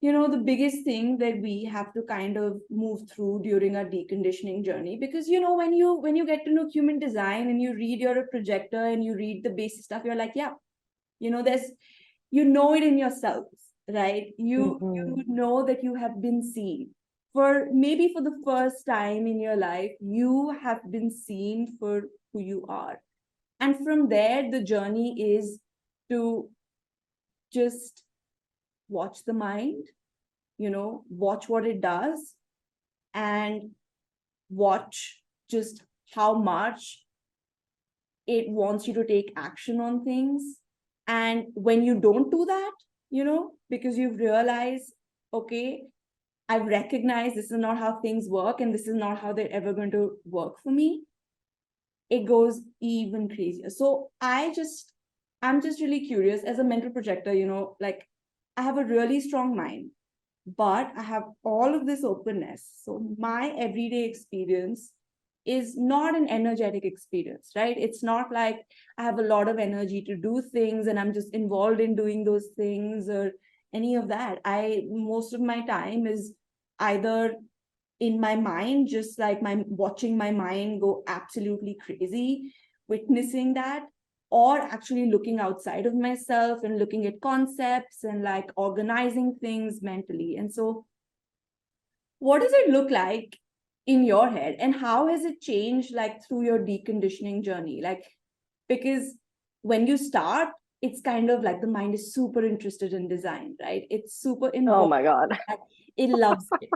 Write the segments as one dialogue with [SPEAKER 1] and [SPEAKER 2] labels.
[SPEAKER 1] you know the biggest thing that we have to kind of move through during our deconditioning journey because you know when you when you get to know human design and you read you're a projector and you read the basic stuff you're like yeah you know there's you know it in yourself right? You
[SPEAKER 2] Mhm.
[SPEAKER 1] you know that you have been seen. For maybe for the first time in your life you have been seen for who you are. And from there the journey is to just watch the mind you know watch what it does and watch just how much it wants you to take action on things. And when you don't do that you know because you've realized okay i've recognized this is not how things work and this is not how they're ever going to work for me it goes even crazier. So i just i'm just really curious as a mental projector you know like i have a really strong mind but i have all of this openness. So my everyday experience is not an energetic experience right? It's not like i have a lot of energy to do things and i'm just involved in doing those things or any of that. I most of my time is either in my mind just like my watching my mind go absolutely crazy witnessing that or actually looking outside of myself and looking at concepts and like organizing things mentally and so what does it look like in your head and how has it changed like through your deconditioning journey like because when you start it's kind of like the mind is super interested in design right it's super
[SPEAKER 2] in.
[SPEAKER 1] Oh
[SPEAKER 2] my God.
[SPEAKER 1] it loves it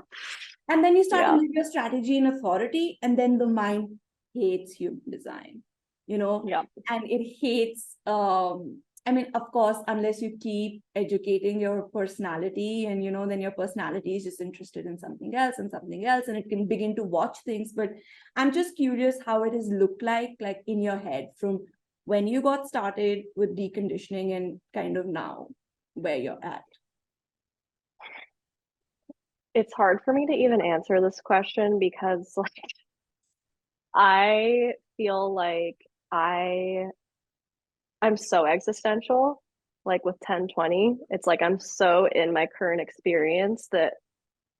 [SPEAKER 1] and then you start
[SPEAKER 2] Yeah.
[SPEAKER 1] to live your strategy and authority and then the mind hates human design you know
[SPEAKER 2] Yeah.
[SPEAKER 1] and it hates um i mean of course unless you keep educating your personality and you know then your personality is just interested in something else and something else and it can begin to watch things but i'm just curious how it has looked like like in your head from when you got started with deconditioning and kind of now where you're at
[SPEAKER 2] It's hard for me to even answer this question because like I feel like I I'm so existential like with 1020 it's like I'm so in my current experience that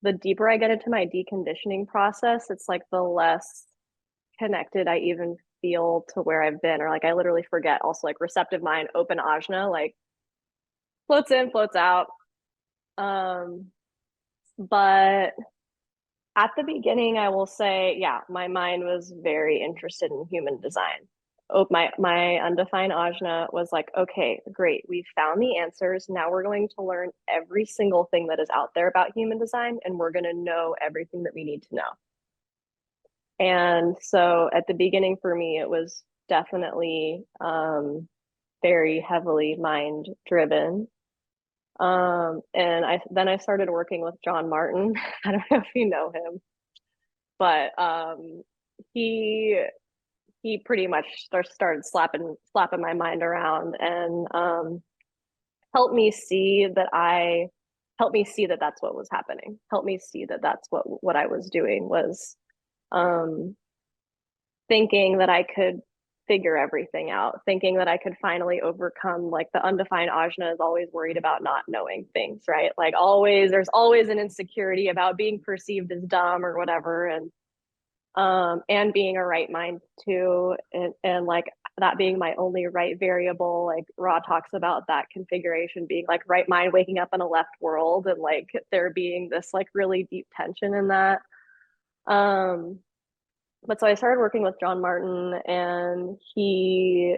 [SPEAKER 2] the deeper I get into my deconditioning process it's like the less connected I even feel to where I've been or like I literally forget. Also like receptive mind open ajna like floats in floats out. Um but at the beginning i will say yeah my mind was very interested in human design oh my my undefined ajna was like okay great we've found the answers. Now we're going to learn every single thing that is out there about human design and we're going to know everything that we need to know. And so at the beginning for me it was definitely um very heavily mind driven um, and I then I started working with John Martin. I don't know if you know him, but um, he he pretty much start, started slapping slapping my mind around and um, helped me see that I helped me see that that's what was happening. Helped me see that that's what what I was doing was um, thinking that I could figure everything out, thinking that I could finally overcome like the undefined ajna is always worried about not knowing things, right? Like always there's always an insecurity about being perceived as dumb or whatever and um and being a right mind too and and like that being my only right variable like Ra talks about that configuration being like right mind waking up in a left world and like there being this like really deep tension in that. Um but so I started working with John Martin and he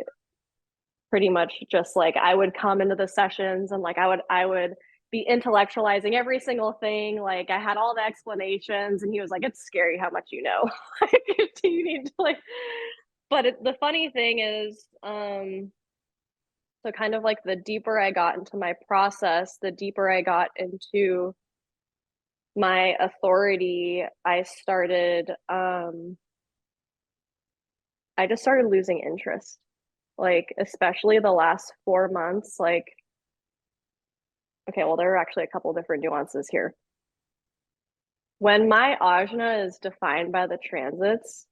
[SPEAKER 2] pretty much just like I would come into the sessions and like I would I would be intellectualizing every single thing like I had all the explanations and he was like it's scary how much you know like do you need to like but it, the funny thing is um so kind of like the deeper I got into my process the deeper I got into my authority I started um I just started losing interest. Like, especially the last four months, like, okay, well, there are actually a couple different nuances here. When my ajna is defined by the transits,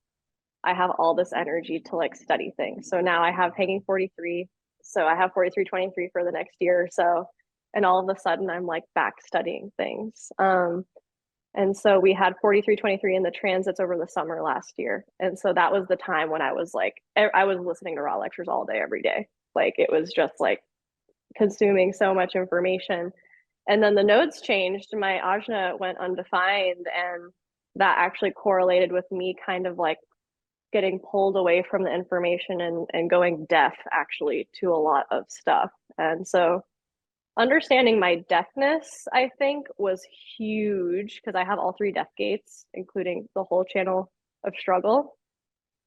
[SPEAKER 2] I have all this energy to like study things. So now I have hanging 43. So I have 4323 for the next year or so. and all of a sudden I'm like back studying things. Um, and so we had 4323 in the transits over the summer last year. And so that was the time when I was like, I was listening to Ra lectures all day, every day. Like it was just like consuming so much information. And then the nodes changed. My ajna went undefined. And that actually correlated with me kind of like getting pulled away from the information and, and going deaf actually to a lot of stuff. And so understanding my deafness, I think, was huge because I have all three deaf gates, including the whole channel of struggle.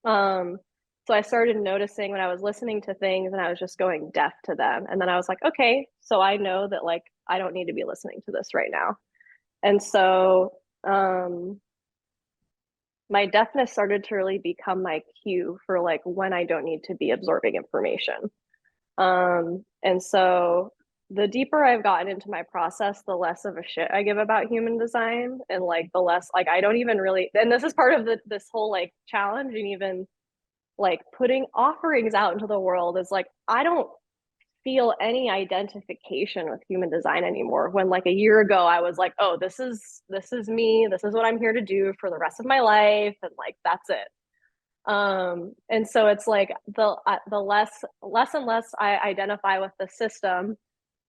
[SPEAKER 2] Um, so I started noticing when I was listening to things and I was just going deaf to them. And then I was like, okay, so I know that like I don't need to be listening to this right now. And so um my deafness started to really become my cue for like when I don't need to be absorbing information. Um, and so the deeper I've gotten into my process, the less of a shit I give about human design and like the less like I don't even really and this is part of the this whole like challenge and even like putting offerings out into the world is like I don't feel any identification with human design anymore. When like a year ago I was like oh this is this is me. This is what I'm here to do for the rest of my life and like that's it. Um and so it's like the uh, the less less and less I identify with the system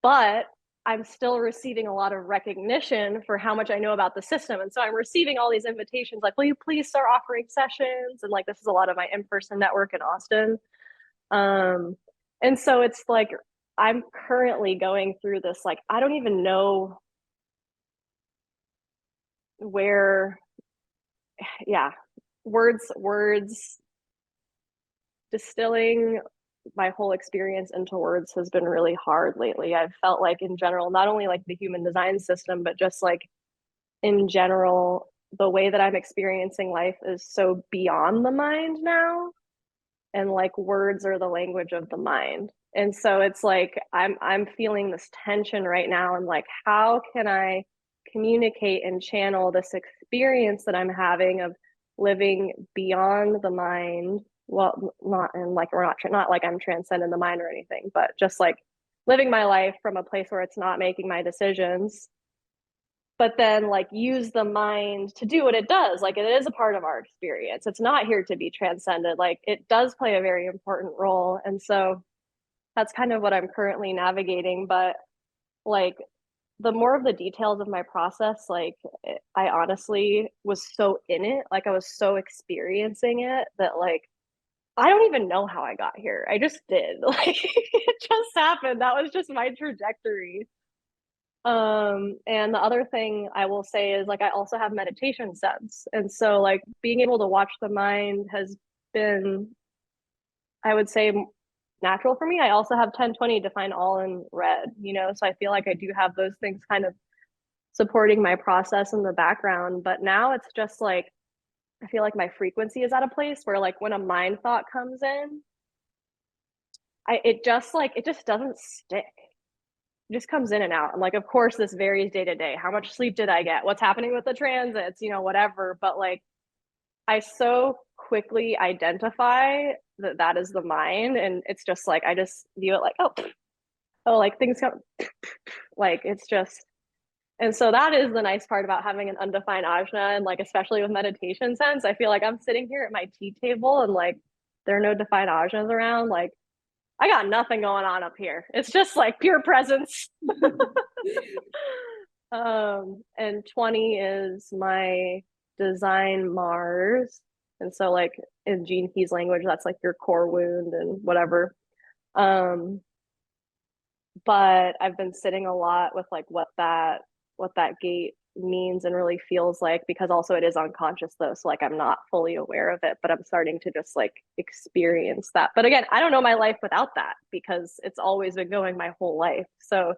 [SPEAKER 2] but I'm still receiving a lot of recognition for how much I know about the system. And so I'm receiving all these invitations like, will you please start offering sessions? And like, this is a lot of my in person network in Austin. Um, and so it's like, I'm currently going through this, like, I don't even know where, yeah, words, words, distilling my whole experience into words has been really hard lately. I've felt like in general, not only like the human design system, but just like in general, the way that I'm experiencing life is so beyond the mind now. And like words are the language of the mind. And so it's like I'm I'm feeling this tension right now. And like, how can I communicate and channel this experience that I'm having of living beyond the mind well not and like we're not not like i'm transcending the mind or anything but just like living my life from a place where it's not making my decisions. But then like use the mind to do what it does like it is a part of our experience. It's not here to be transcended like it does play a very important role and so that's kind of what i'm currently navigating but like the more of the details of my process like i honestly was so in it like i was so experiencing it that like I don't even know how I got here. I just did. Like it just happened. That was just my trajectory. Um and the other thing I will say is like I also have meditation sense. And so like being able to watch the mind has been I would say natural for me. I also have 1020 defined all in red, you know, so I feel like I do have those things kind of supporting my process in the background, but now it's just like I feel like my frequency is at a place where like when a mind thought comes in, I it just like it just doesn't stick. It just comes in and out. And like of course this varies day to day. How much sleep did I get? What's happening with the transits, you know, whatever, but like I so quickly identify that that is the mind and it's just like I just view it like oh oh like things come like it's just and so that is the nice part about having an undefined ajna and like especially with meditation sense. I feel like I'm sitting here at my tea table and like there are no defined ajnas around. Like I got nothing going on up here. It's just like pure presence. um and 20 is my design Mars. And so like in Gene Keys language, that's like your core wound and whatever. Um but I've been sitting a lot with like what that what that gate means and really feels like because also it is unconscious though so like i'm not fully aware of it but i'm starting to just like experience that. But again i don't know my life without that because it's always been going my whole life. So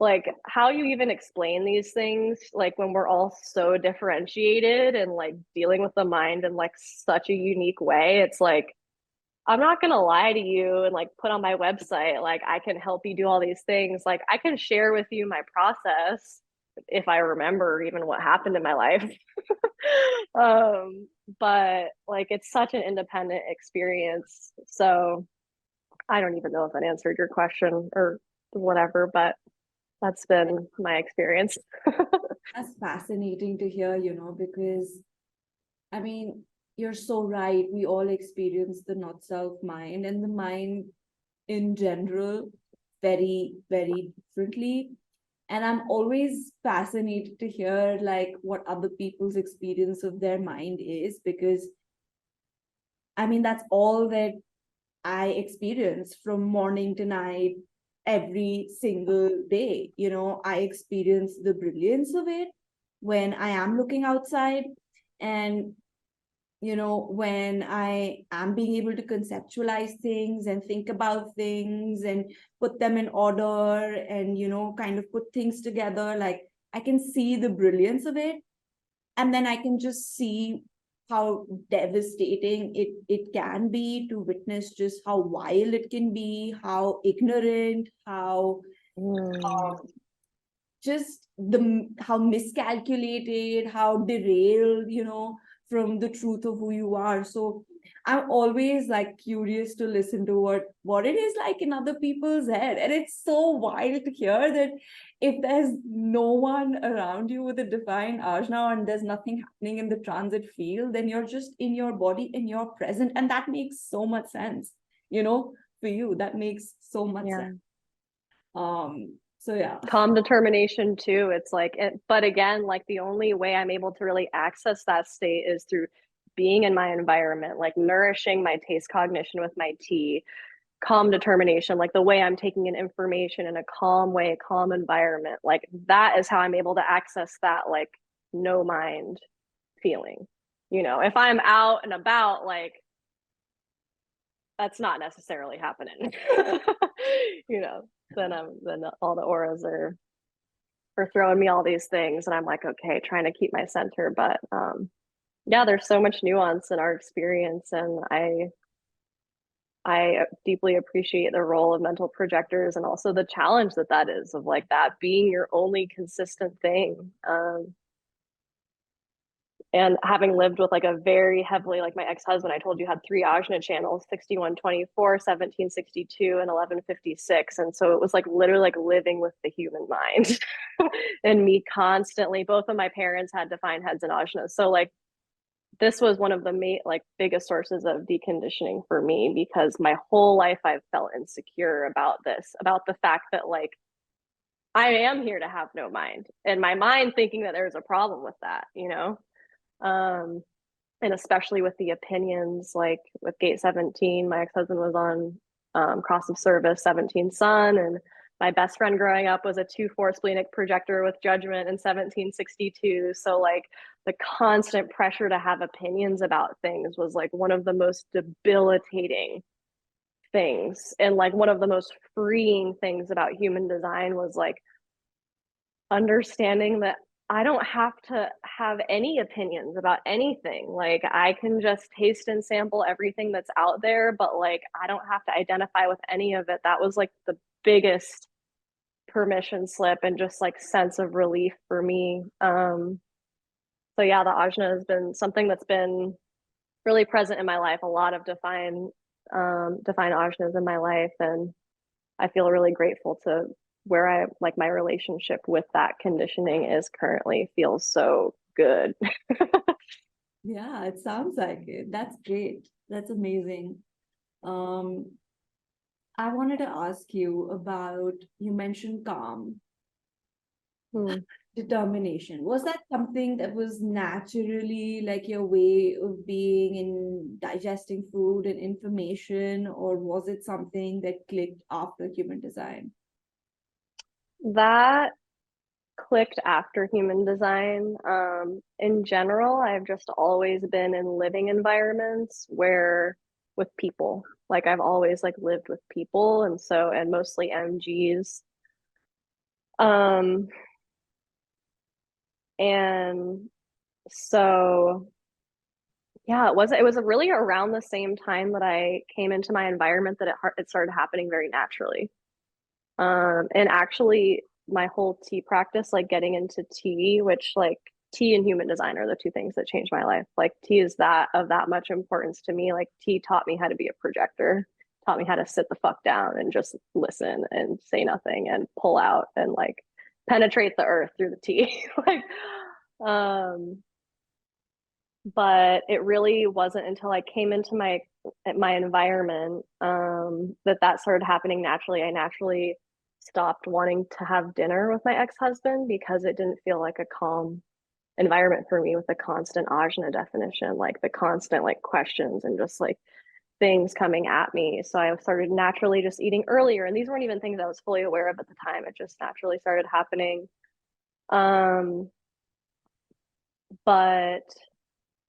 [SPEAKER 2] like how you even explain these things like when we're all so differentiated and like dealing with the mind in like such a unique way it's like i'm not going to lie to you and like put on my website like i can help you do all these things. Like i can share with you my process if I remember even what happened in my life. um, but like it's such an independent experience. So I don't even know if that answered your question or whatever, but that's been my experience.
[SPEAKER 1] That's fascinating to hear, you know, because I mean, you're so right. We all experience the not self mind and the mind in general very, very differently. And I'm always fascinated to hear like what other people's experience of their mind is because I mean, that's all that I experience from morning to night, every single day. You know, I experience the brilliance of it when I am looking outside and you know when i am being able to conceptualize things and think about things and put them in order and you know kind of put things together like i can see the brilliance of it. And then i can just see how devastating it it can be to witness just how wild it can be how ignorant how um, just the how miscalculated how derailed you know from the truth of who you are. So i'm always like curious to listen to what what it is like in other people's head. And it's so wild to hear that if there's no one around you with a defined ajna and there's nothing happening in the transit field then you're just in your body and you're present. And that makes so much sense you know for you. That makes so much
[SPEAKER 2] Yeah.
[SPEAKER 1] sense. Um so yeah.
[SPEAKER 2] calm determination too it's like it, but again like the only way i'm able to really access that state is through being in my environment like nourishing my taste cognition with my tea calm determination like the way i'm taking in information in a calm way a calm environment like that is how i'm able to access that like no mind feeling you know? If i'm out and about like that's not necessarily happening. You know then i'm then all the auras are are throwing me all these things and i'm like okay trying to keep my center but um yeah there's so much nuance in our experience and i i deeply appreciate the role of mental projectors and also the challenge that that is of like that being your only consistent thing um and having lived with like a very heavily like my ex-husband i told you had three ajna channels 6124 1762 and 1156 and so it was like literally like living with the human mind and me constantly. Both of my parents had defined heads and ajna. So like this was one of the main like biggest sources of deconditioning for me because my whole life i've felt insecure about this about the fact that like i am here to have no mind. And my mind thinking that there's a problem with that you know um and especially with the opinions like with gate 17 my ex-husband was on um, cross of service 17 sun and my best friend growing up was a 2-4 splenic projector with judgment in 1762 so like the constant pressure to have opinions about things was like one of the most debilitating things. And like one of the most freeing things about human design was like understanding that I don't have to have any opinions about anything. Like I can just taste and sample everything that's out there, but like I don't have to identify with any of it. That was like the biggest permission slip and just like sense of relief for me. Um so yeah, the ajna has been something that's been really present in my life. A lot of define um define ajnas in my life and I feel really grateful to where I like my relationship with that conditioning is currently feels so good.
[SPEAKER 1] Yeah, it sounds like it. That's great. That's amazing. Um, I wanted to ask you about, you mentioned calm,
[SPEAKER 2] Hmm.
[SPEAKER 1] determination. Was that something that was naturally like your way of being in digesting food and information, or was it something that clicked after human design?
[SPEAKER 2] That clicked after human design. Um, in general, I've just always been in living environments where with people. Like I've always like lived with people and so and mostly MGs. Um and so yeah, it was it was really around the same time that I came into my environment that it it started happening very naturally. Um, and actually, my whole tea practice, like getting into tea, which like tea and human design are the two things that changed my life. Like tea is that of that much importance to me. Like tea taught me how to be a projector, taught me how to sit the fuck down and just listen and say nothing and pull out and like penetrate the earth through the tea. like, um, but it really wasn't until I came into my my environment um, that that started happening naturally. I naturally stopped wanting to have dinner with my ex-husband because it didn't feel like a calm environment for me with the constant ajna definition, like the constant like questions and just like things coming at me. So I started naturally just eating earlier. And these weren't even things I was fully aware of at the time. It just naturally started happening. Um, but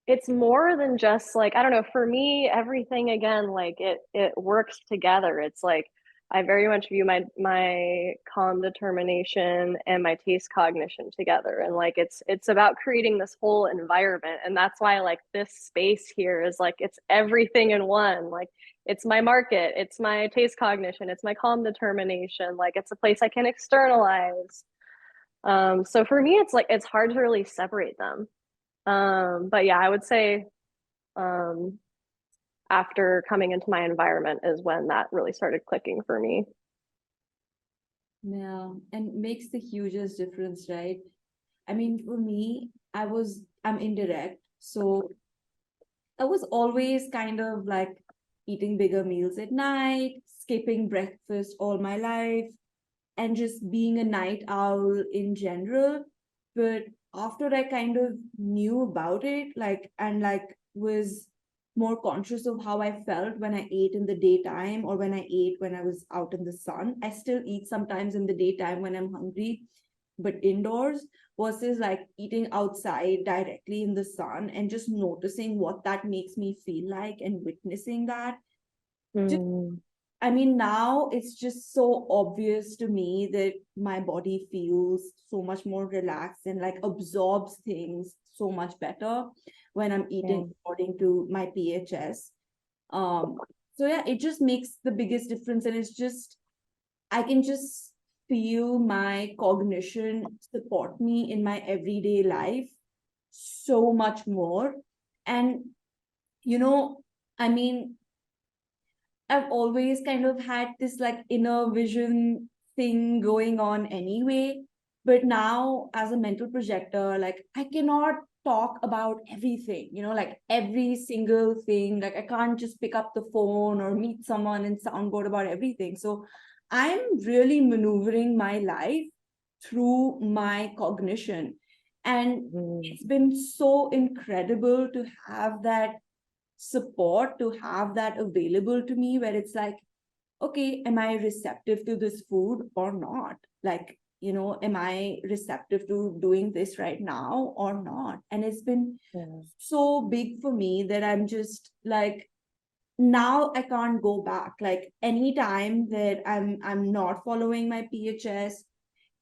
[SPEAKER 2] it's more than just like, I don't know, for me, everything again, like it it works together. It's like I very much view my my calm determination and my taste cognition together. And like it's it's about creating this whole environment. And that's why like this space here is like it's everything in one. Like it's my market, it's my taste cognition, it's my calm determination. Like it's a place I can externalize. Um, so for me, it's like it's hard to really separate them. Um, but yeah, I would say um, after coming into my environment is when that really started clicking for me.
[SPEAKER 1] Yeah, and makes the hugest difference, right? I mean, for me, I was, I'm indirect, so I was always kind of like eating bigger meals at night, skipping breakfast all my life, and just being a night owl in general. But after I kind of knew about it, like, and like was more conscious of how I felt when I ate in the daytime or when I ate when I was out in the sun. I still eat sometimes in the daytime when I'm hungry, but indoors versus like eating outside directly in the sun and just noticing what that makes me feel like and witnessing that. Just-
[SPEAKER 2] Mm,
[SPEAKER 1] I mean, now it's just so obvious to me that my body feels so much more relaxed and like absorbs things so much better when I'm eating according to my PHS. Um, so yeah, it just makes the biggest difference, and it's just I can just feel my cognition support me in my everyday life so much more. And you know, I mean, I've always kind of had this like inner vision thing going on anyway. But now, as a mental projector, like I cannot talk about everything, you know, like every single thing. Like I can't just pick up the phone or meet someone and soundboard about everything. So I'm really maneuvering my life through my cognition. And
[SPEAKER 2] mm,
[SPEAKER 1] it's been so incredible to have that support to have that available to me where it's like okay am i receptive to this food or not? Like you know am i receptive to doing this right now or not? And it's been
[SPEAKER 2] yeah.
[SPEAKER 1] so big for me that i'm just like now i can't go back. Like anytime that i'm i'm not following my phs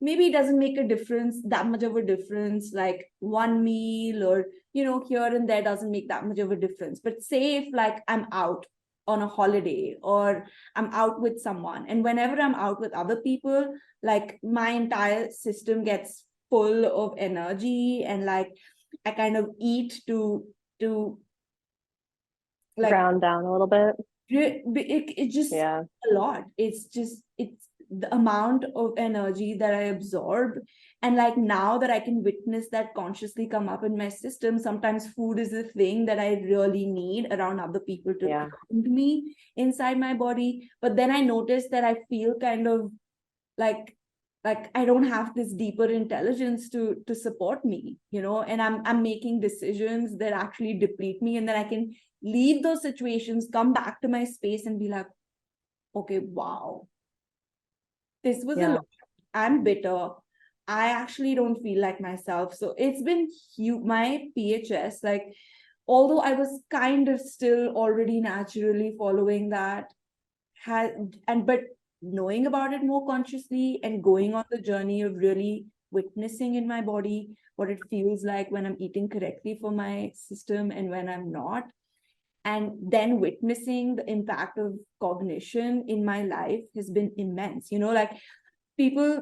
[SPEAKER 1] maybe it doesn't make a difference that much of a difference like one meal or you know here and there doesn't make that much of a difference but say if like i'm out on a holiday or i'm out with someone and whenever i'm out with other people like my entire system gets full of energy and like i kind of eat to to like
[SPEAKER 2] Ground down a little bit.
[SPEAKER 1] it, it, it just
[SPEAKER 2] Yeah.
[SPEAKER 1] a lot. It's just it's the amount of energy that I absorb. And like now that I can witness that consciously come up in my system, sometimes food is the thing that I really need around other people to
[SPEAKER 2] Yeah.
[SPEAKER 1] me inside my body. But then I notice that I feel kind of like like I don't have this deeper intelligence to to support me, you know, and I'm I'm making decisions that actually deplete me, and then I can leave those situations, come back to my space and be like, okay, wow. This was a lot i'm bitter. I actually don't feel like myself. So it's been huge. My PHS, like, although I was kind of still already naturally following that, had and but knowing about it more consciously and going on the journey of really witnessing in my body what it feels like when I'm eating correctly for my system and when I'm not and then witnessing the impact of cognition in my life has been immense you know like people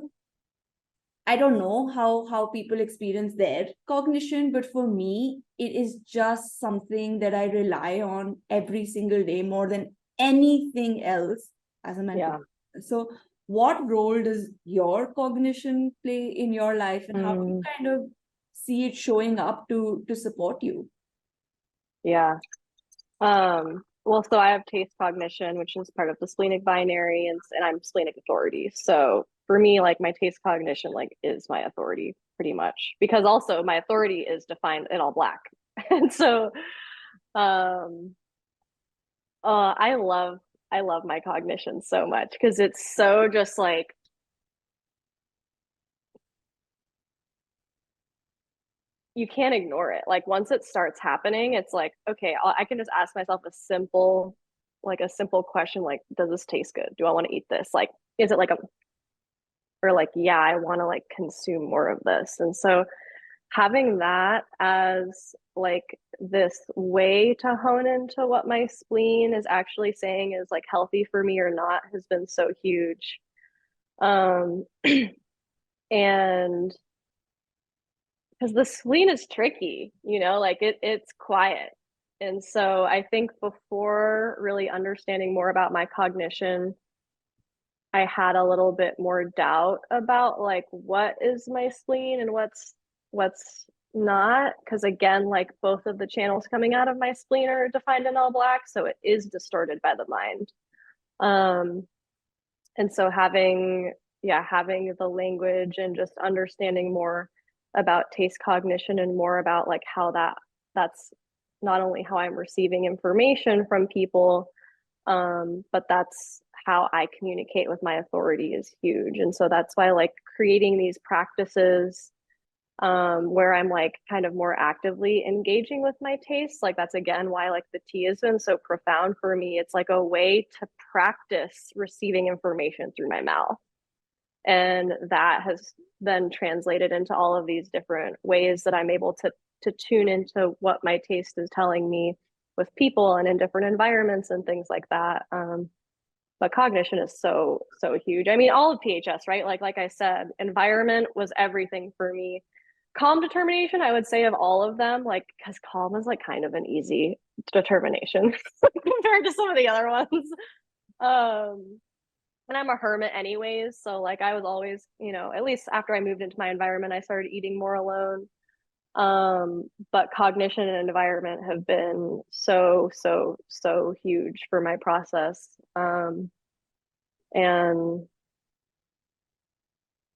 [SPEAKER 1] i don't know how how people experience their cognition but for me it is just something that i rely on every single day more than anything else as a mental
[SPEAKER 2] Yeah.
[SPEAKER 1] so what role does your cognition play in your life and how do you
[SPEAKER 2] Mm.
[SPEAKER 1] kind of see it showing up to to support you
[SPEAKER 2] Yeah. Um, well, so I have taste cognition, which is part of the splenic binary, and, and I'm splenic authority. So for me, like my taste cognition, like is my authority pretty much because also my authority is defined in all black. And so, um, uh, I love, I love my cognition so much because it's so just like you can't ignore it. Like once it starts happening, it's like, okay, I'll, I can just ask myself a simple, like a simple question, like, does this taste good? Do I want to eat this? Like, is it like a, or like, yeah, I want to like consume more of this. And so having that as like this way to hone into what my spleen is actually saying is like healthy for me or not has been so huge. Um, and because the spleen is tricky, you know, like it it's quiet. And so I think before really understanding more about my cognition, I had a little bit more doubt about like what is my spleen and what's what's not because again like both of the channels coming out of my spleen are defined in all black so it is distorted by the mind um and so having yeah having the language and just understanding more about taste cognition and more about like how that that's not only how i'm receiving information from people um but that's how i communicate with my authority is huge. And so that's why like creating these practices um where i'm like kind of more actively engaging with my taste like that's again why like the tea has been so profound for me. It's like a way to practice receiving information through my mouth and that has then translated into all of these different ways that i'm able to to tune into what my taste is telling me with people and in different environments and things like that. Um but cognition is so so huge. I mean all of phs right? Like like i said environment was everything for me. Calm determination i would say of all of them like because calm is like kind of an easy determination compared to some of the other ones. Um and i'm a hermit anyways so like i was always you know at least after i moved into my environment i started eating more alone. Um but cognition and environment have been so so so huge for my process. Um and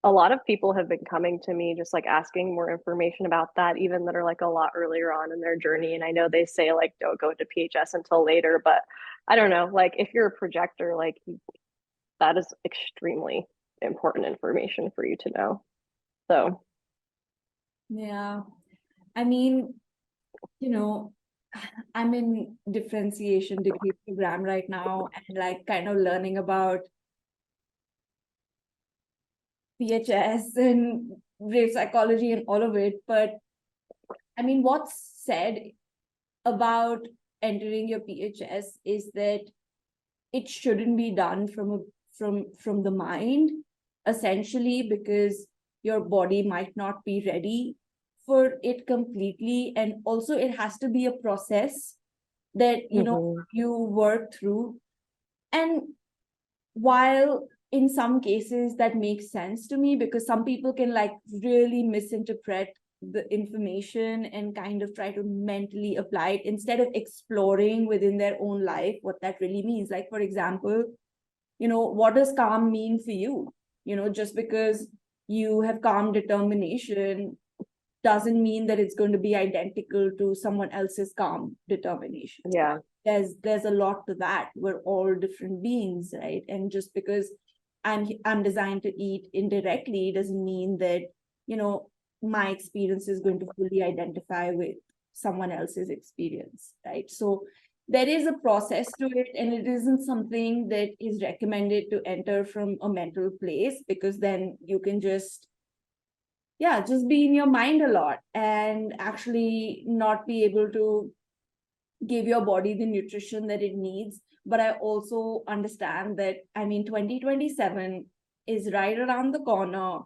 [SPEAKER 2] a lot of people have been coming to me just like asking more information about that even that are like a lot earlier on in their journey. And i know they say like don't go into phs until later but i don't know like if you're a projector like that is extremely important information for you to know so
[SPEAKER 1] Yeah, I mean, you know, I'm in differentiation degree program right now and like kind of learning about PHS and rave psychology and all of it. But I mean, what's said about entering your PHS is that it shouldn't be done from a from from the mind, essentially because your body might not be ready for it completely. And also it has to be a process that you know
[SPEAKER 2] mhm,
[SPEAKER 1] you work through. And while in some cases that makes sense to me because some people can like really misinterpret the information and kind of try to mentally apply it instead of exploring within their own life what that really means. Like for example you know what does calm mean for you? You know just because you have calm determination doesn't mean that it's going to be identical to someone else's calm determination.
[SPEAKER 2] Yeah.
[SPEAKER 1] There's there's a lot to that. We're all different beings right? And just because i'm i'm designed to eat indirectly doesn't mean that you know my experience is going to fully identify with someone else's experience right? So there is a process to it and it isn't something that is recommended to enter from a mental place because then you can just yeah just be in your mind a lot and actually not be able to give your body the nutrition that it needs. But i also understand that i mean 2027 is right around the corner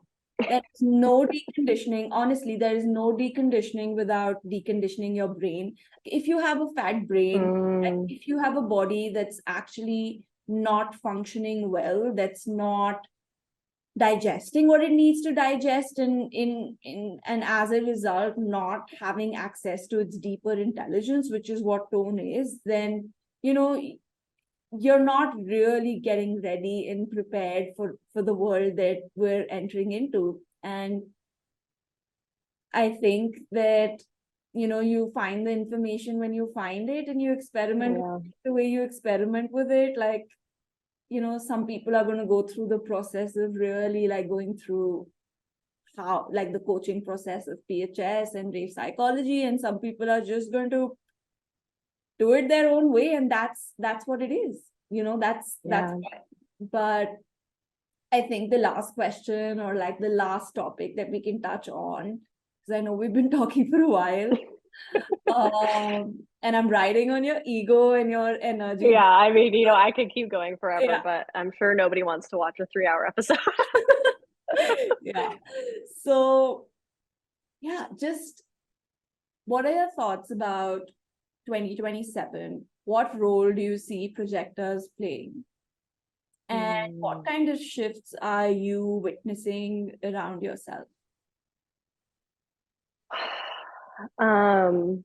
[SPEAKER 1] there's no deconditioning. Honestly there is no deconditioning without deconditioning your brain. If you have a fat brain and
[SPEAKER 2] Mm,
[SPEAKER 1] if you have a body that's actually not functioning well that's not digesting what it needs to digest and in in and as a result not having access to its deeper intelligence which is what tone is then you know you're not really getting ready and prepared for for the world that we're entering into and i think that you know you find the information when you find it and you experiment
[SPEAKER 2] Yeah.
[SPEAKER 1] the way you experiment with it like you know some people are going to go through the process of really like going through how like the coaching process of phs and rave psychology and some people are just going to do it their own way and that's that's what it is you know that's that's
[SPEAKER 2] Yeah.
[SPEAKER 1] but i think the last question or like the last topic that we can touch on because i know we've been talking for a while um and i'm riding on your ego and your energy
[SPEAKER 2] Yeah, I mean, you know, I could keep going forever,
[SPEAKER 1] Yeah.
[SPEAKER 2] but I'm sure nobody wants to watch a three hour episode.
[SPEAKER 1] yeah so yeah just what are your thoughts about 2027 what role do you see projectors playing and what
[SPEAKER 2] Mm.
[SPEAKER 1] kind of shifts are you witnessing around yourself
[SPEAKER 2] Um.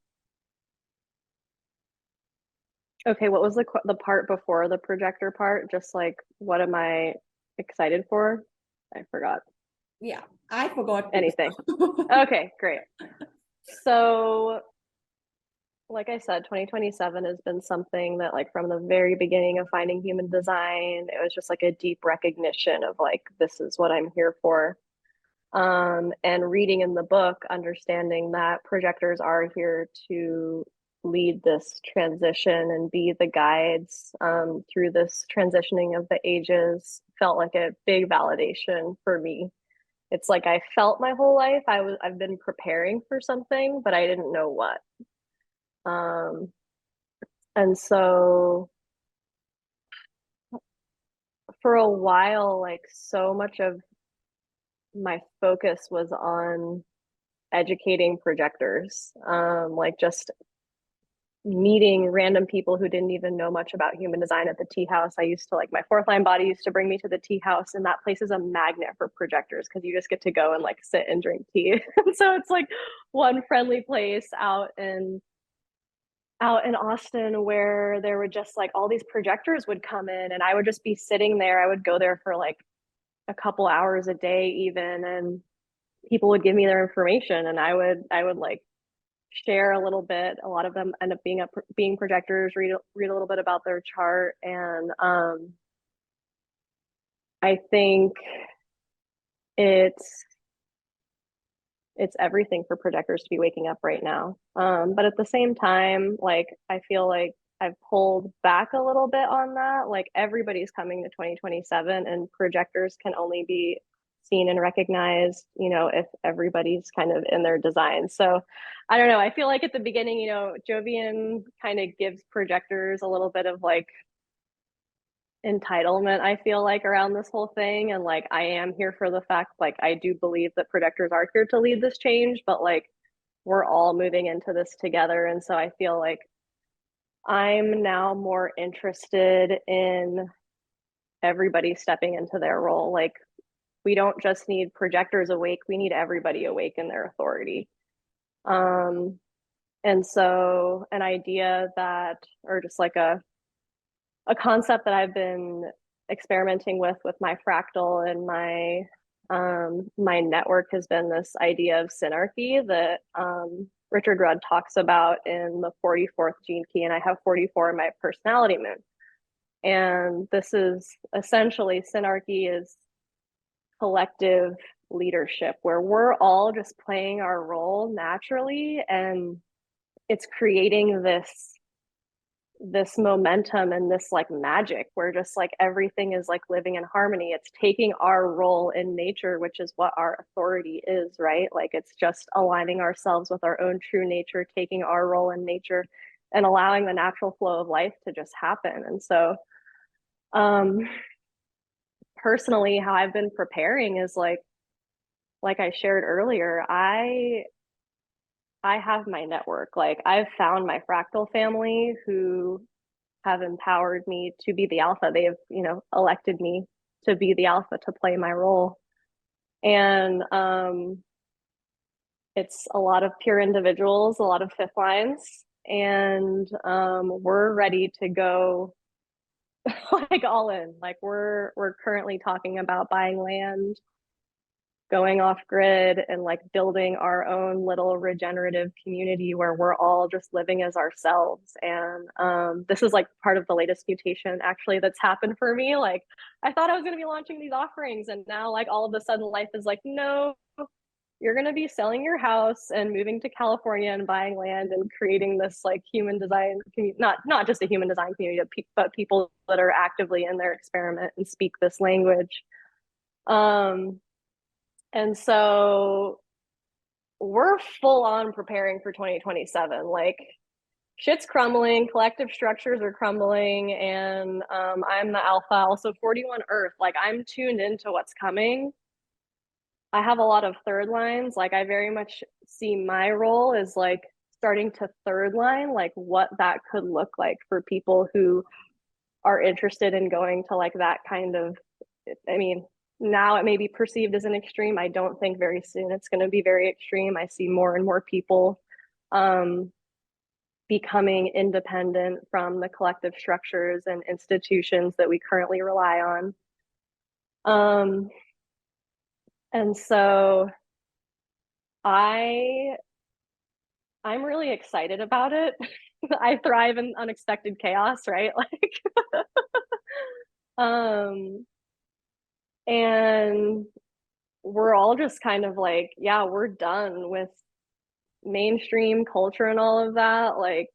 [SPEAKER 2] Okay, what was the the part before the projector part? Just like, what am I excited for? I forgot.
[SPEAKER 1] yeah i forgot.
[SPEAKER 2] Anything. Okay, great. So, like I said, 2027 has been something that, like, from the very beginning of finding human design, it was just like a deep recognition of like, this is what I'm here for. Um, and reading in the book, understanding that projectors are here to lead this transition and be the guides um, through this transitioning of the ages felt like a big validation for me it's like I felt my whole life I was I've been preparing for something, but I didn't know what. Um, and so for a while, like so much of my focus was on educating projectors, um, like just meeting random people who didn't even know much about human design at the tea house. I used to like my fourth line body used to bring me to the tea house, and that place is a magnet for projectors because you just get to go and like sit and drink tea. so it's like one friendly place out in out in Austin where there were just like all these projectors would come in and I would just be sitting there. I would go there for like a couple hours a day even and people would give me their information and I would I would like share a little bit. A lot of them end up being up being projectors, read read a little bit about their chart and um I think it's it's everything for projectors to be waking up right now. Um, but at the same time, like I feel like I've pulled back a little bit on that. Like everybody's coming to 2027 and projectors can only be seen and recognized, you know, if everybody's kind of in their design. So I don't know. I feel like at the beginning, you know, Jovian kind of gives projectors a little bit of like entitlement i feel like around this whole thing and like i am here for the fact like i do believe that projectors are here to lead this change but like we're all moving into this together and so i feel like i'm now more interested in everybody stepping into their role. Like we don't just need projectors awake we need everybody awake in their authority. Um and so an idea that or just like a a concept that I've been experimenting with with my fractal and my um, my network has been this idea of synarchy that um, Richard Rudd talks about in the 44th gene key, and I have 44 in my personality moon. And this is essentially synarchy is collective leadership where we're all just playing our role naturally and it's creating this this momentum and this like magic where just like everything is like living in harmony. It's taking our role in nature which is what our authority is right? Like it's just aligning ourselves with our own true nature taking our role in nature and allowing the natural flow of life to just happen. And so um personally how i've been preparing is like like i shared earlier i I have my network. Like I've found my fractal family who have empowered me to be the alpha. They have, you know, elected me to be the alpha to play my role. and um, it's a lot of pure individuals, a lot of fifth lines, and um, we're ready to go like all in. Like we're we're currently talking about buying land, going off grid, and like building our own little regenerative community where we're all just living as ourselves. And um, this is like part of the latest mutation actually that's happened for me. Like I thought I was going to be launching these offerings, and now like all of a sudden life is like no. You're going to be selling your house and moving to California and buying land and creating this like human design community, not not just a human design community, but people that are actively in their experiment and speak this language. Um, and so we're full on preparing for 2027. Like shit's crumbling, collective structures are crumbling, and um, I'm the alpha, also 41 Earth. Like I'm tuned into what's coming. I have a lot of third lines. Like I very much see my role as like starting to third line, like what that could look like for people who are interested in going to like that kind of I mean, now it may be perceived as an extreme. I don't think very soon it's going to be very extreme. I see more and more people um, becoming independent from the collective structures and institutions that we currently rely on. Um, and so I I'm really excited about it. I thrive in unexpected chaos, right? Like um and we're all just kind of like, yeah, we're done with mainstream culture and all of that. Like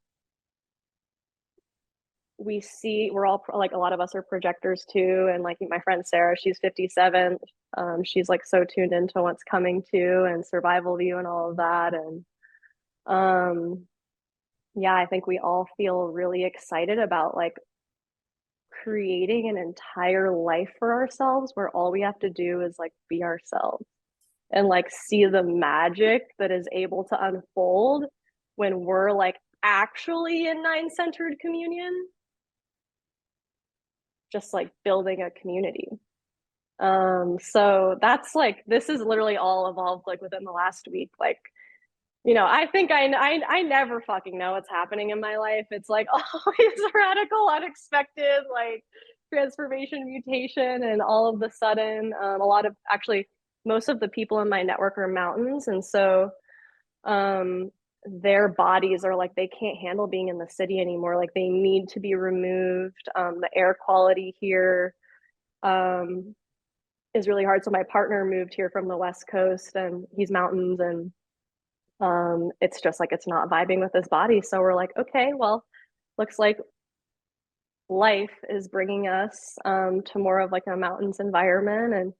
[SPEAKER 2] we see we're all like a lot of us are projectors too. And like my friend sarah she's 57 um, she's like so tuned into what's coming to and survival view and all of that. And um yeah i think we all feel really excited about like creating an entire life for ourselves where all we have to do is like be ourselves and like see the magic that is able to unfold when we're like actually in nine centered communion just like building a community. Um, so that's like this is literally all evolved like within the last week. Like, you know, I think I I I never fucking know what's happening in my life. It's like always radical, unexpected, like transformation, mutation, and all of the sudden, um, a lot of actually most of the people in my network are mountains, and so um their bodies are like they can't handle being in the city anymore. Like they need to be removed. Um, the air quality here um, is really hard. So my partner moved here from the west coast and he's mountains and um, it's just like it's not vibing with his body so we're like okay well looks like life is bringing us um, to more of like a mountains environment and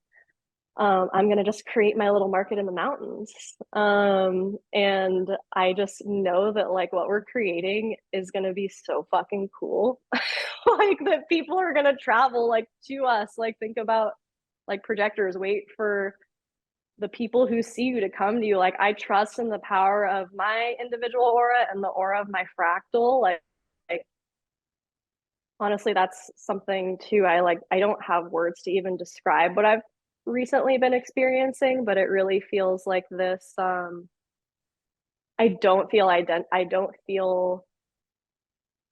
[SPEAKER 2] um, I'm going to just create my little market in the mountains. Um, and I just know that like what we're creating is going to be so fucking cool. like that people are going to travel like to us. Like think about like projectors, wait for the people who see you to come to you. Like I trust in the power of my individual aura and the aura of my fractal. Like, like honestly, that's something too. I like, I don't have words to even describe what I've recently been experiencing, but it really feels like this um I don't feel ident I don't feel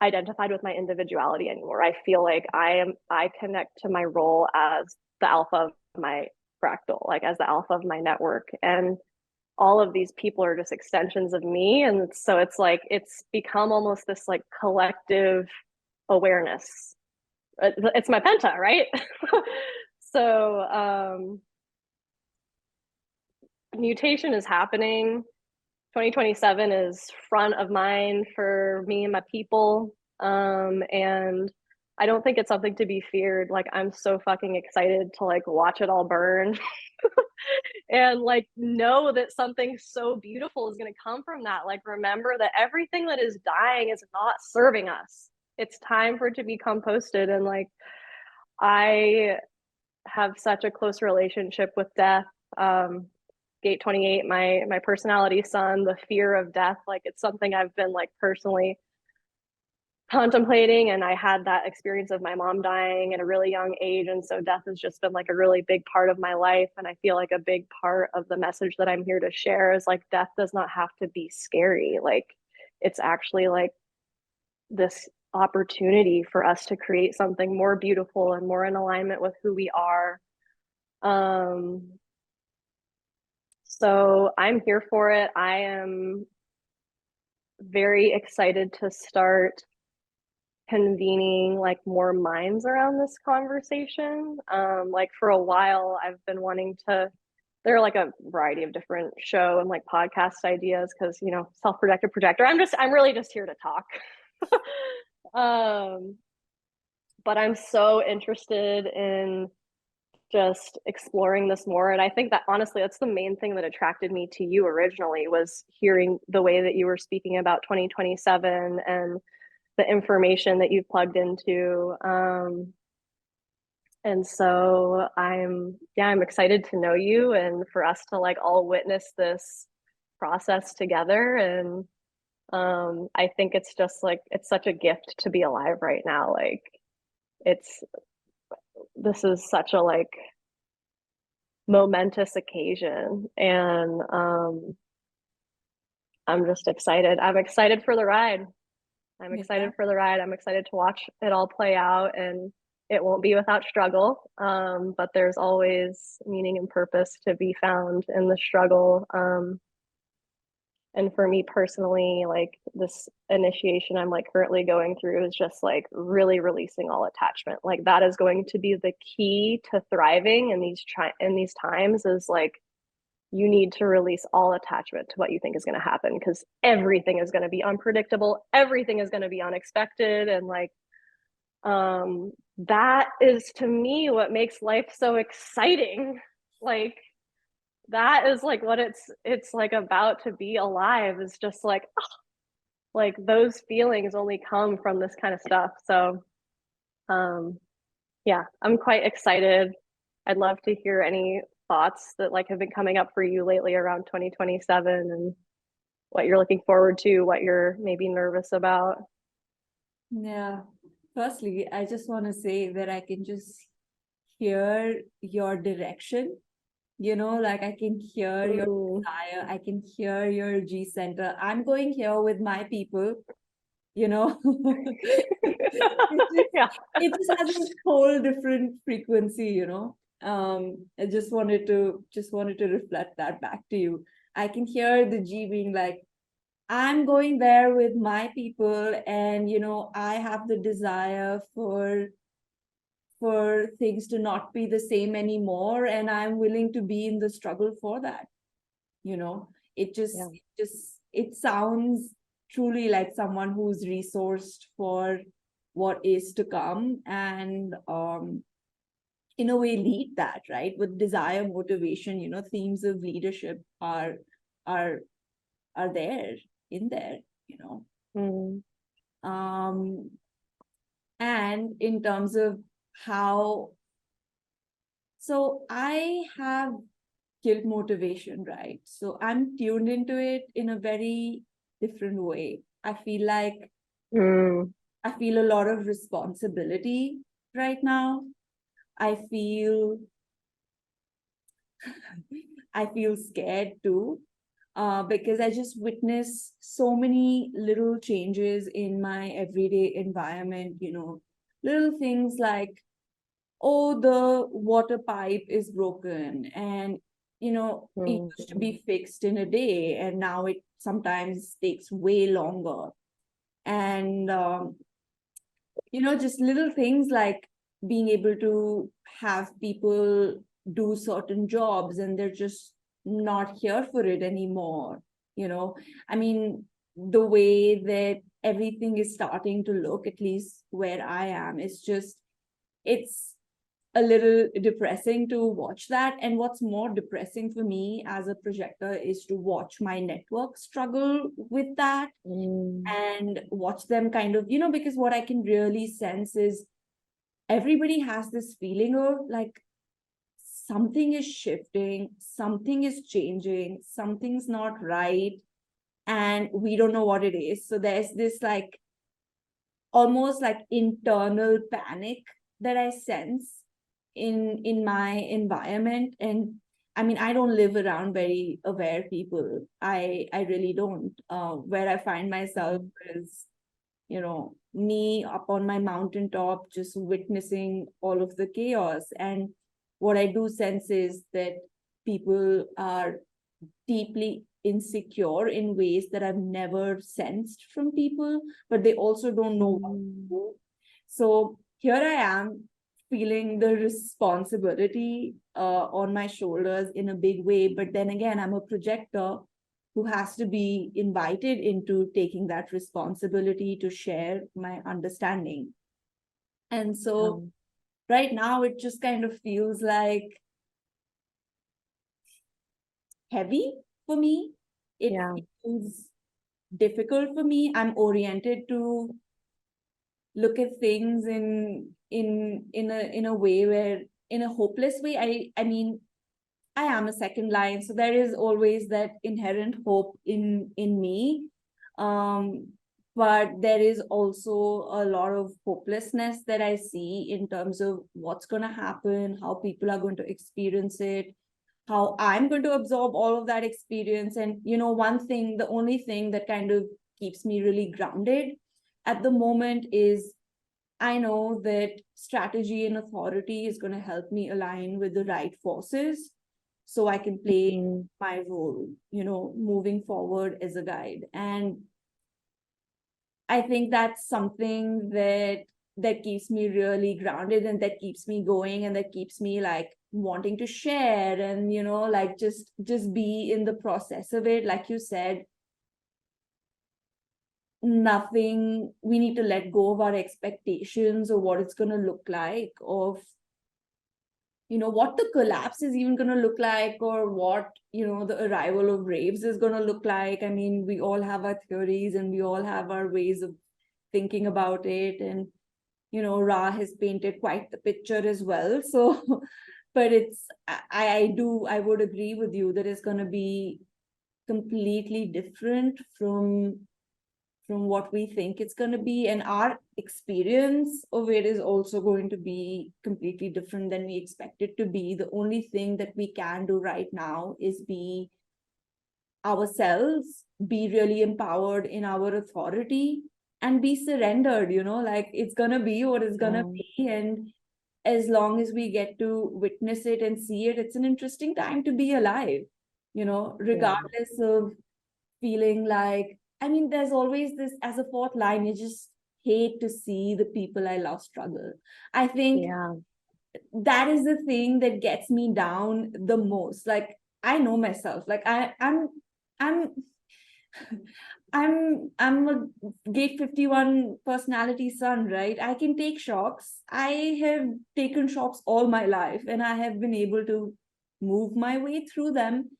[SPEAKER 2] identified with my individuality anymore. I feel like I am I connect to my role as the alpha of my fractal, like as the alpha of my network. And all of these people are just extensions of me. And so it's like it's become almost this like collective awareness. It's my penta, right? so um, mutation is happening 2027 is front of mind for me and my people um, and i don't think it's something to be feared like i'm so fucking excited to like watch it all burn and like know that something so beautiful is going to come from that like remember that everything that is dying is not serving us it's time for it to be composted and like i have such a close relationship with death. Um, Gate 28, my my personality sun the fear of death, like it's something I've been like personally contemplating and I had that experience of my mom dying at a really young age and so death has just been like a really big part of my life and I feel like a big part of the message that I'm here to share is like death does not have to be scary. Like it's actually like this opportunity for us to create something more beautiful and more in alignment with who we are. Um so I'm here for it. I am very excited to start convening like more minds around this conversation. Um, like for a while, I've been wanting to. There are like a variety of different show and like podcast ideas because you know self-projected projector. I'm just I'm really just here to talk. um, but I'm so interested in just exploring this more and i think that honestly that's the main thing that attracted me to you originally was hearing the way that you were speaking about 2027 and the information that you've plugged into. Um, and so I'm, yeah, I'm excited to know you and for us to like all witness this process together. And um, I think it's just like, it's such a gift to be alive right now. Like, it's, this is such a like momentous occasion. And um, I'm just excited. I'm excited for the ride. I'm
[SPEAKER 1] Yeah.
[SPEAKER 2] excited for the ride. I'm excited to watch it all play out and it won't be without struggle. Um, but there's always meaning and purpose to be found in the struggle. Um, and for me personally, like this initiation I'm like currently going through is just like really releasing all attachment. Like that is going to be the key to thriving in these tri- in these times is like you need to release all attachment to what you think is going to happen because everything is going to be unpredictable everything is going to be unexpected and like um that is to me what makes life so exciting. Like that is like what it's it's like about to be alive is just like oh, like those feelings only come from this kind of stuff. So um yeah i'm quite excited. I'd love to hear any thoughts that like have been coming up for you lately around 2027 and what you're looking forward to, what you're maybe nervous about.
[SPEAKER 1] Yeah. Firstly, I just want to say that I can just hear your direction. You know, like I can hear your desire, I can hear your G center. I'm going here with my people, you know. It just-
[SPEAKER 2] yeah.
[SPEAKER 1] it just has a whole different frequency, you know. Um, I just wanted to just wanted to reflect that back to you. I can hear the G being like, I'm going there with my people, and you know, I have the desire for for things to not be the same anymore, and I'm willing to be in the struggle for that. You know, it just
[SPEAKER 2] Yeah.
[SPEAKER 1] it just it sounds truly like someone who's resourced for what is to come and um in a way lead that right with desire motivation you know themes of leadership are are are there in there you know
[SPEAKER 2] Mm.
[SPEAKER 1] um and in terms of how so i have guilt motivation right so i'm tuned into it in a very different way i feel like
[SPEAKER 2] Mm.
[SPEAKER 1] I feel a lot of responsibility right now. I feel I feel scared too, uh, because I just witness so many little changes in my everyday environment, you know, little things like, oh, the water pipe is broken and you know, it
[SPEAKER 2] Mm.
[SPEAKER 1] used to be fixed in a day and now it sometimes takes way longer. And um, you know, just little things like being able to have people do certain jobs and they're just not here for it anymore. You know, I mean, the way that everything is starting to look, at least where I am, is just, it's a little depressing to watch that. And what's more depressing for me as a projector is to watch my network struggle with that
[SPEAKER 2] Mm.
[SPEAKER 1] and watch them kind of, you know, because what I can really sense is everybody has this feeling of like something is shifting, something is changing, something's not right, and we don't know what it is. So there's this like almost like internal panic that I sense in in my environment. And I mean I don't live around very aware people. I I really don't. Uh, where I find myself is you know me up on my mountaintop just witnessing all of the chaos and what I do sense is that people are deeply insecure in ways that I've never sensed from people, but they also don't know what to
[SPEAKER 2] Mm.
[SPEAKER 1] do. So here I am feeling the responsibility uh, on my shoulders in a big way. But then again, I'm a projector who has to be invited into taking that responsibility to share my understanding. And so
[SPEAKER 2] Um,
[SPEAKER 1] right now it just kind of feels like heavy for me. It
[SPEAKER 2] Yeah.
[SPEAKER 1] feels difficult for me. I'm oriented to look at things in in in a in a way where in a hopeless way. I I mean I am a second line, so there is always that inherent hope in in me. Um, but there is also a lot of hopelessness that I see in terms of what's going to happen, how people are going to experience it, how I'm going to absorb all of that experience. And you know, one thing, the only thing that kind of keeps me really grounded at the moment is I know that strategy and authority is going to help me align with the right forces so I can play
[SPEAKER 2] mm,
[SPEAKER 1] my role, you know, moving forward as a guide. And I think that's something that that keeps me really grounded and that keeps me going and that keeps me like wanting to share and you know like just just be in the process of it like you said nothing we need to let go of our expectations of what it's going to look like of you know what the collapse is even going to look like or what you know the arrival of raves is going to look like. I mean we all have our theories and we all have our ways of thinking about it. And you know Ra has painted quite the picture as well. So but it's i i do i would agree with you that it's going to be completely different from from what we think it's going to be and our experience of it is also going to be completely different than we expect it to be the only thing that we can do right now is be ourselves be really empowered in our authority and be surrendered you know like it's going to be what it's going to
[SPEAKER 2] Yeah.
[SPEAKER 1] be and as long as we get to witness it and see it it's an interesting time to be alive you know regardless of feeling like I mean, there's always this as a fourth line, you just hate to see the people I love struggle. I think
[SPEAKER 2] yeah.
[SPEAKER 1] that is the thing that gets me down the most. Like I know myself. Like I, I'm I'm I'm I'm a gate 51 personality sun, right? I can take shocks. I have taken shocks all my life and I have been able to move my way through them.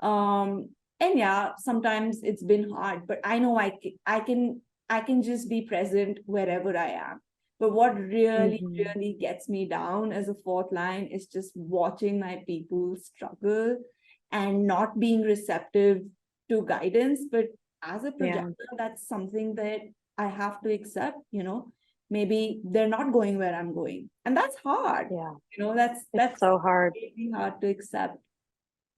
[SPEAKER 1] Um and yeah, sometimes it's been hard, but I know I can, I can I can just be present wherever I am. But what really,
[SPEAKER 2] Mhm.
[SPEAKER 1] really gets me down as a fourth line is just watching my people struggle and not being receptive to guidance. But as a
[SPEAKER 2] Yeah.
[SPEAKER 1] projector, that's something that I have to accept, you know. Maybe they're not going where I'm going. And that's hard.
[SPEAKER 2] Yeah.
[SPEAKER 1] You know, that's
[SPEAKER 2] It's
[SPEAKER 1] that's
[SPEAKER 2] so hard.
[SPEAKER 1] really hard to accept.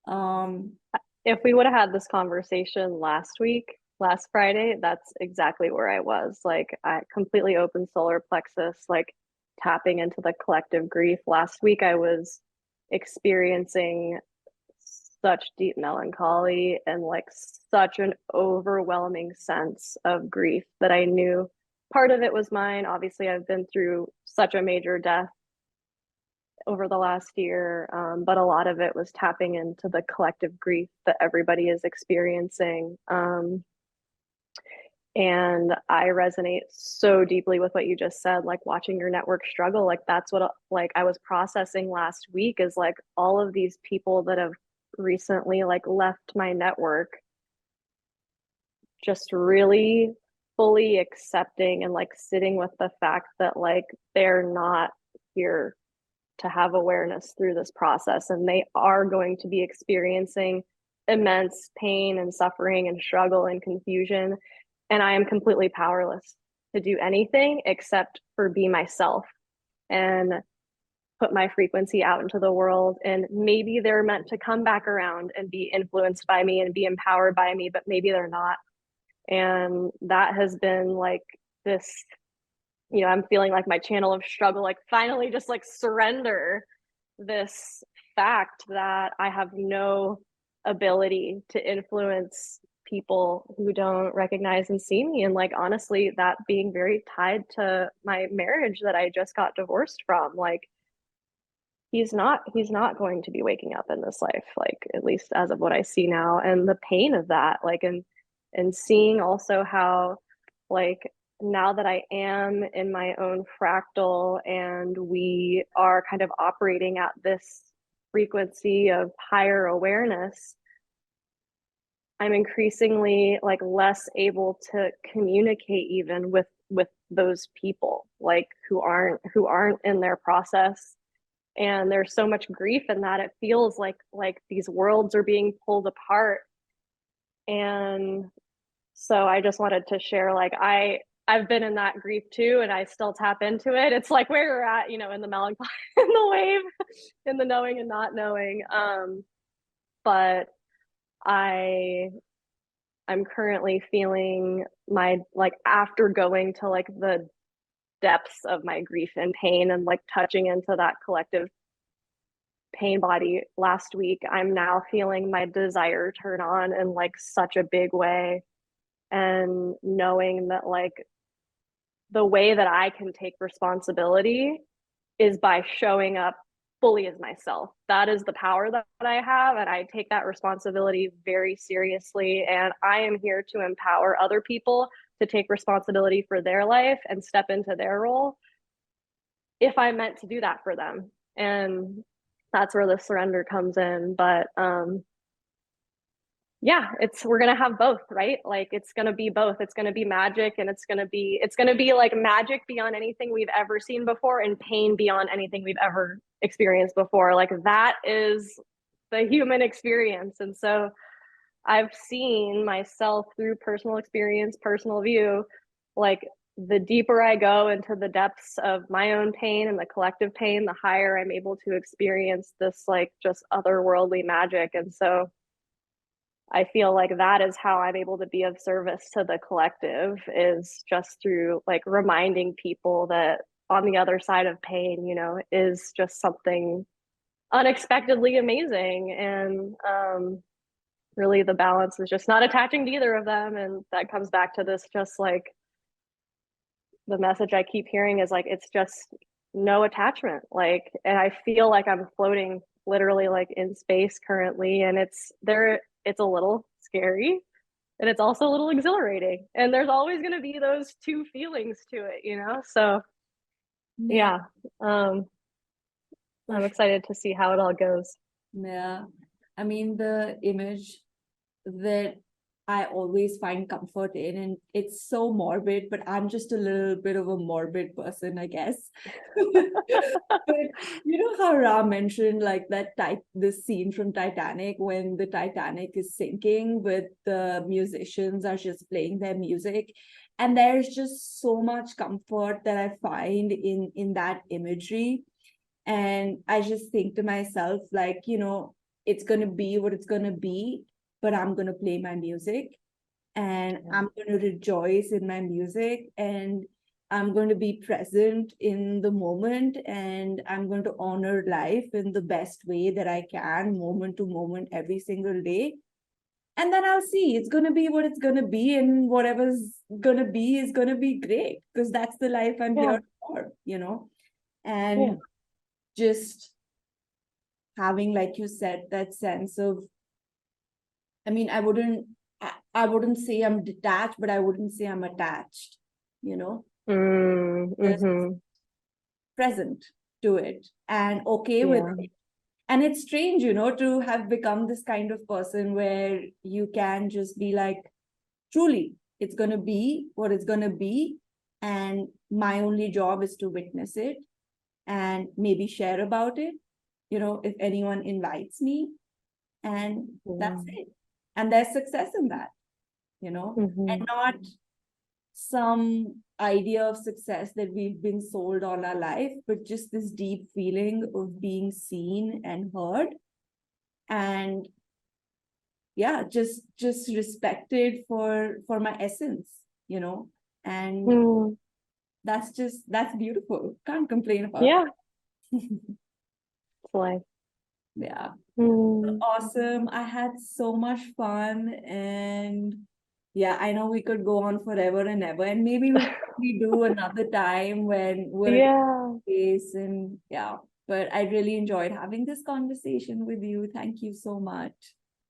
[SPEAKER 1] Um
[SPEAKER 2] If we would have had this conversation last week, last Friday, that's exactly where I was. Like I completely open solar plexus, like tapping into the collective grief. Last week I was experiencing such deep melancholy and like such an overwhelming sense of grief that I knew part of it was mine. Obviously, I've been through such a major death over the last year, um, but a lot of it was tapping into the collective grief that everybody is experiencing. Um, and I resonate so deeply with what you just said, like watching your network struggle. Like that's what like I was processing last week is like all of these people that have recently like left my network just really fully accepting and like sitting with the fact that like they're not here to have awareness through this process and they are going to be experiencing immense pain and suffering and struggle and confusion and i am completely powerless to do anything except for be myself and put my frequency out into the world. And maybe they're meant to come back around and be influenced by me and be empowered by me, but maybe they're not. And that has been like this, you know, I'm feeling like my channel of struggle, like finally just like surrender this fact that I have no ability to influence people who don't recognize and see me. And like honestly that being very tied to my marriage that I just got divorced from like he's not he's not going to be waking up in this life like at least as of what I see now. And the pain of that like and and seeing also how like now that I am in my own fractal and we are kind of operating at this frequency of higher awareness i'm increasingly like less able to communicate even with with those people like who aren't who aren't in their process. And there's so much grief in that it feels like like these worlds are being pulled apart. And so i just wanted to share like i i've been in that grief too and i still tap into it. It's like where you're at you know in the melancholy in the wave in the knowing and not knowing. Um but i i'm currently feeling my like after going to like the depths of my grief and pain and like touching into that collective pain body last week i'm now feeling my desire turn on in like such a big way. And knowing that like the way that i can take responsibility is by showing up fully as myself that is the power that, i have and i take that responsibility very seriously and i am here to empower other people to take responsibility for their life and step into their role if I'm meant to do that for them. And that's where the surrender comes in. But um yeah, it's we're gonna have both, right? Like it's gonna be both. It's gonna be magic and it's gonna be it's gonna be like magic beyond anything we've ever seen before and pain beyond anything we've ever experienced before. Like that is the human experience. And so I've seen myself through personal experience, personal view, like the deeper I go into the depths of my own pain and the collective pain, the higher I'm able to experience this like just otherworldly magic. And so I feel like that is how I'm able to be of service to the collective is just through like reminding people that on the other side of pain, you know, is just something unexpectedly amazing. And um really the balance is just not attaching to either of them. And that comes back to this just like the message i keep hearing is like it's just no attachment. Like and i feel like i'm floating literally like in space currently. And it's there it's a little scary and it's also a little exhilarating. And there's always going to be those two feelings to it you know? So yeah um i'm excited to see how it all goes.
[SPEAKER 1] Yeah, I mean, the image that I always find comfort in, and it's so morbid, but I'm just a little bit of a morbid person, I guess. But you know how Ra mentioned like that type, the scene from Titanic when the Titanic is sinking, but the musicians are just playing their music. And there's just so much comfort that I find in in that imagery. And I just think to myself, like, you know, it's gonna be what it's gonna be, but I'm gonna play my music and
[SPEAKER 2] Yeah.
[SPEAKER 1] I'm gonna rejoice in my music and I'm going to be present in the moment and I'm going to honor life in the best way that I can, moment to moment, every single day. And then I'll see it's gonna be what it's gonna be, and whatever's gonna be is gonna be great because that's the life I'm
[SPEAKER 2] Yeah.
[SPEAKER 1] here for, you know? And just having, like you said, that sense of, I mean, I wouldn't, I, I wouldn't say I'm detached, but I wouldn't say I'm attached, you know,
[SPEAKER 2] Mm, mhm.
[SPEAKER 1] present to it and okay with it. And it's strange, you know, to have become this kind of person where you can just be like, truly, it's gonna be what it's gonna be. And my only job is to witness it and maybe share about it, you know, if anyone invites me. And that's it. And there's success in that, you know, and
[SPEAKER 2] Mhm.
[SPEAKER 1] not some idea of success that we've been sold all our life, but just this deep feeling of being seen and heard. And yeah, just just respected for for my essence, you know, and
[SPEAKER 2] Mm,
[SPEAKER 1] that's just that's beautiful. Can't complain about
[SPEAKER 2] yeah,
[SPEAKER 1] it.
[SPEAKER 2] it's like,
[SPEAKER 1] yeah.
[SPEAKER 2] Mm,
[SPEAKER 1] awesome. I had so much fun and yeah, I know we could go on forever and ever and maybe we we do another time when we're in
[SPEAKER 2] yeah.
[SPEAKER 1] space and yeah, but I really enjoyed having this conversation with you. Thank you so much.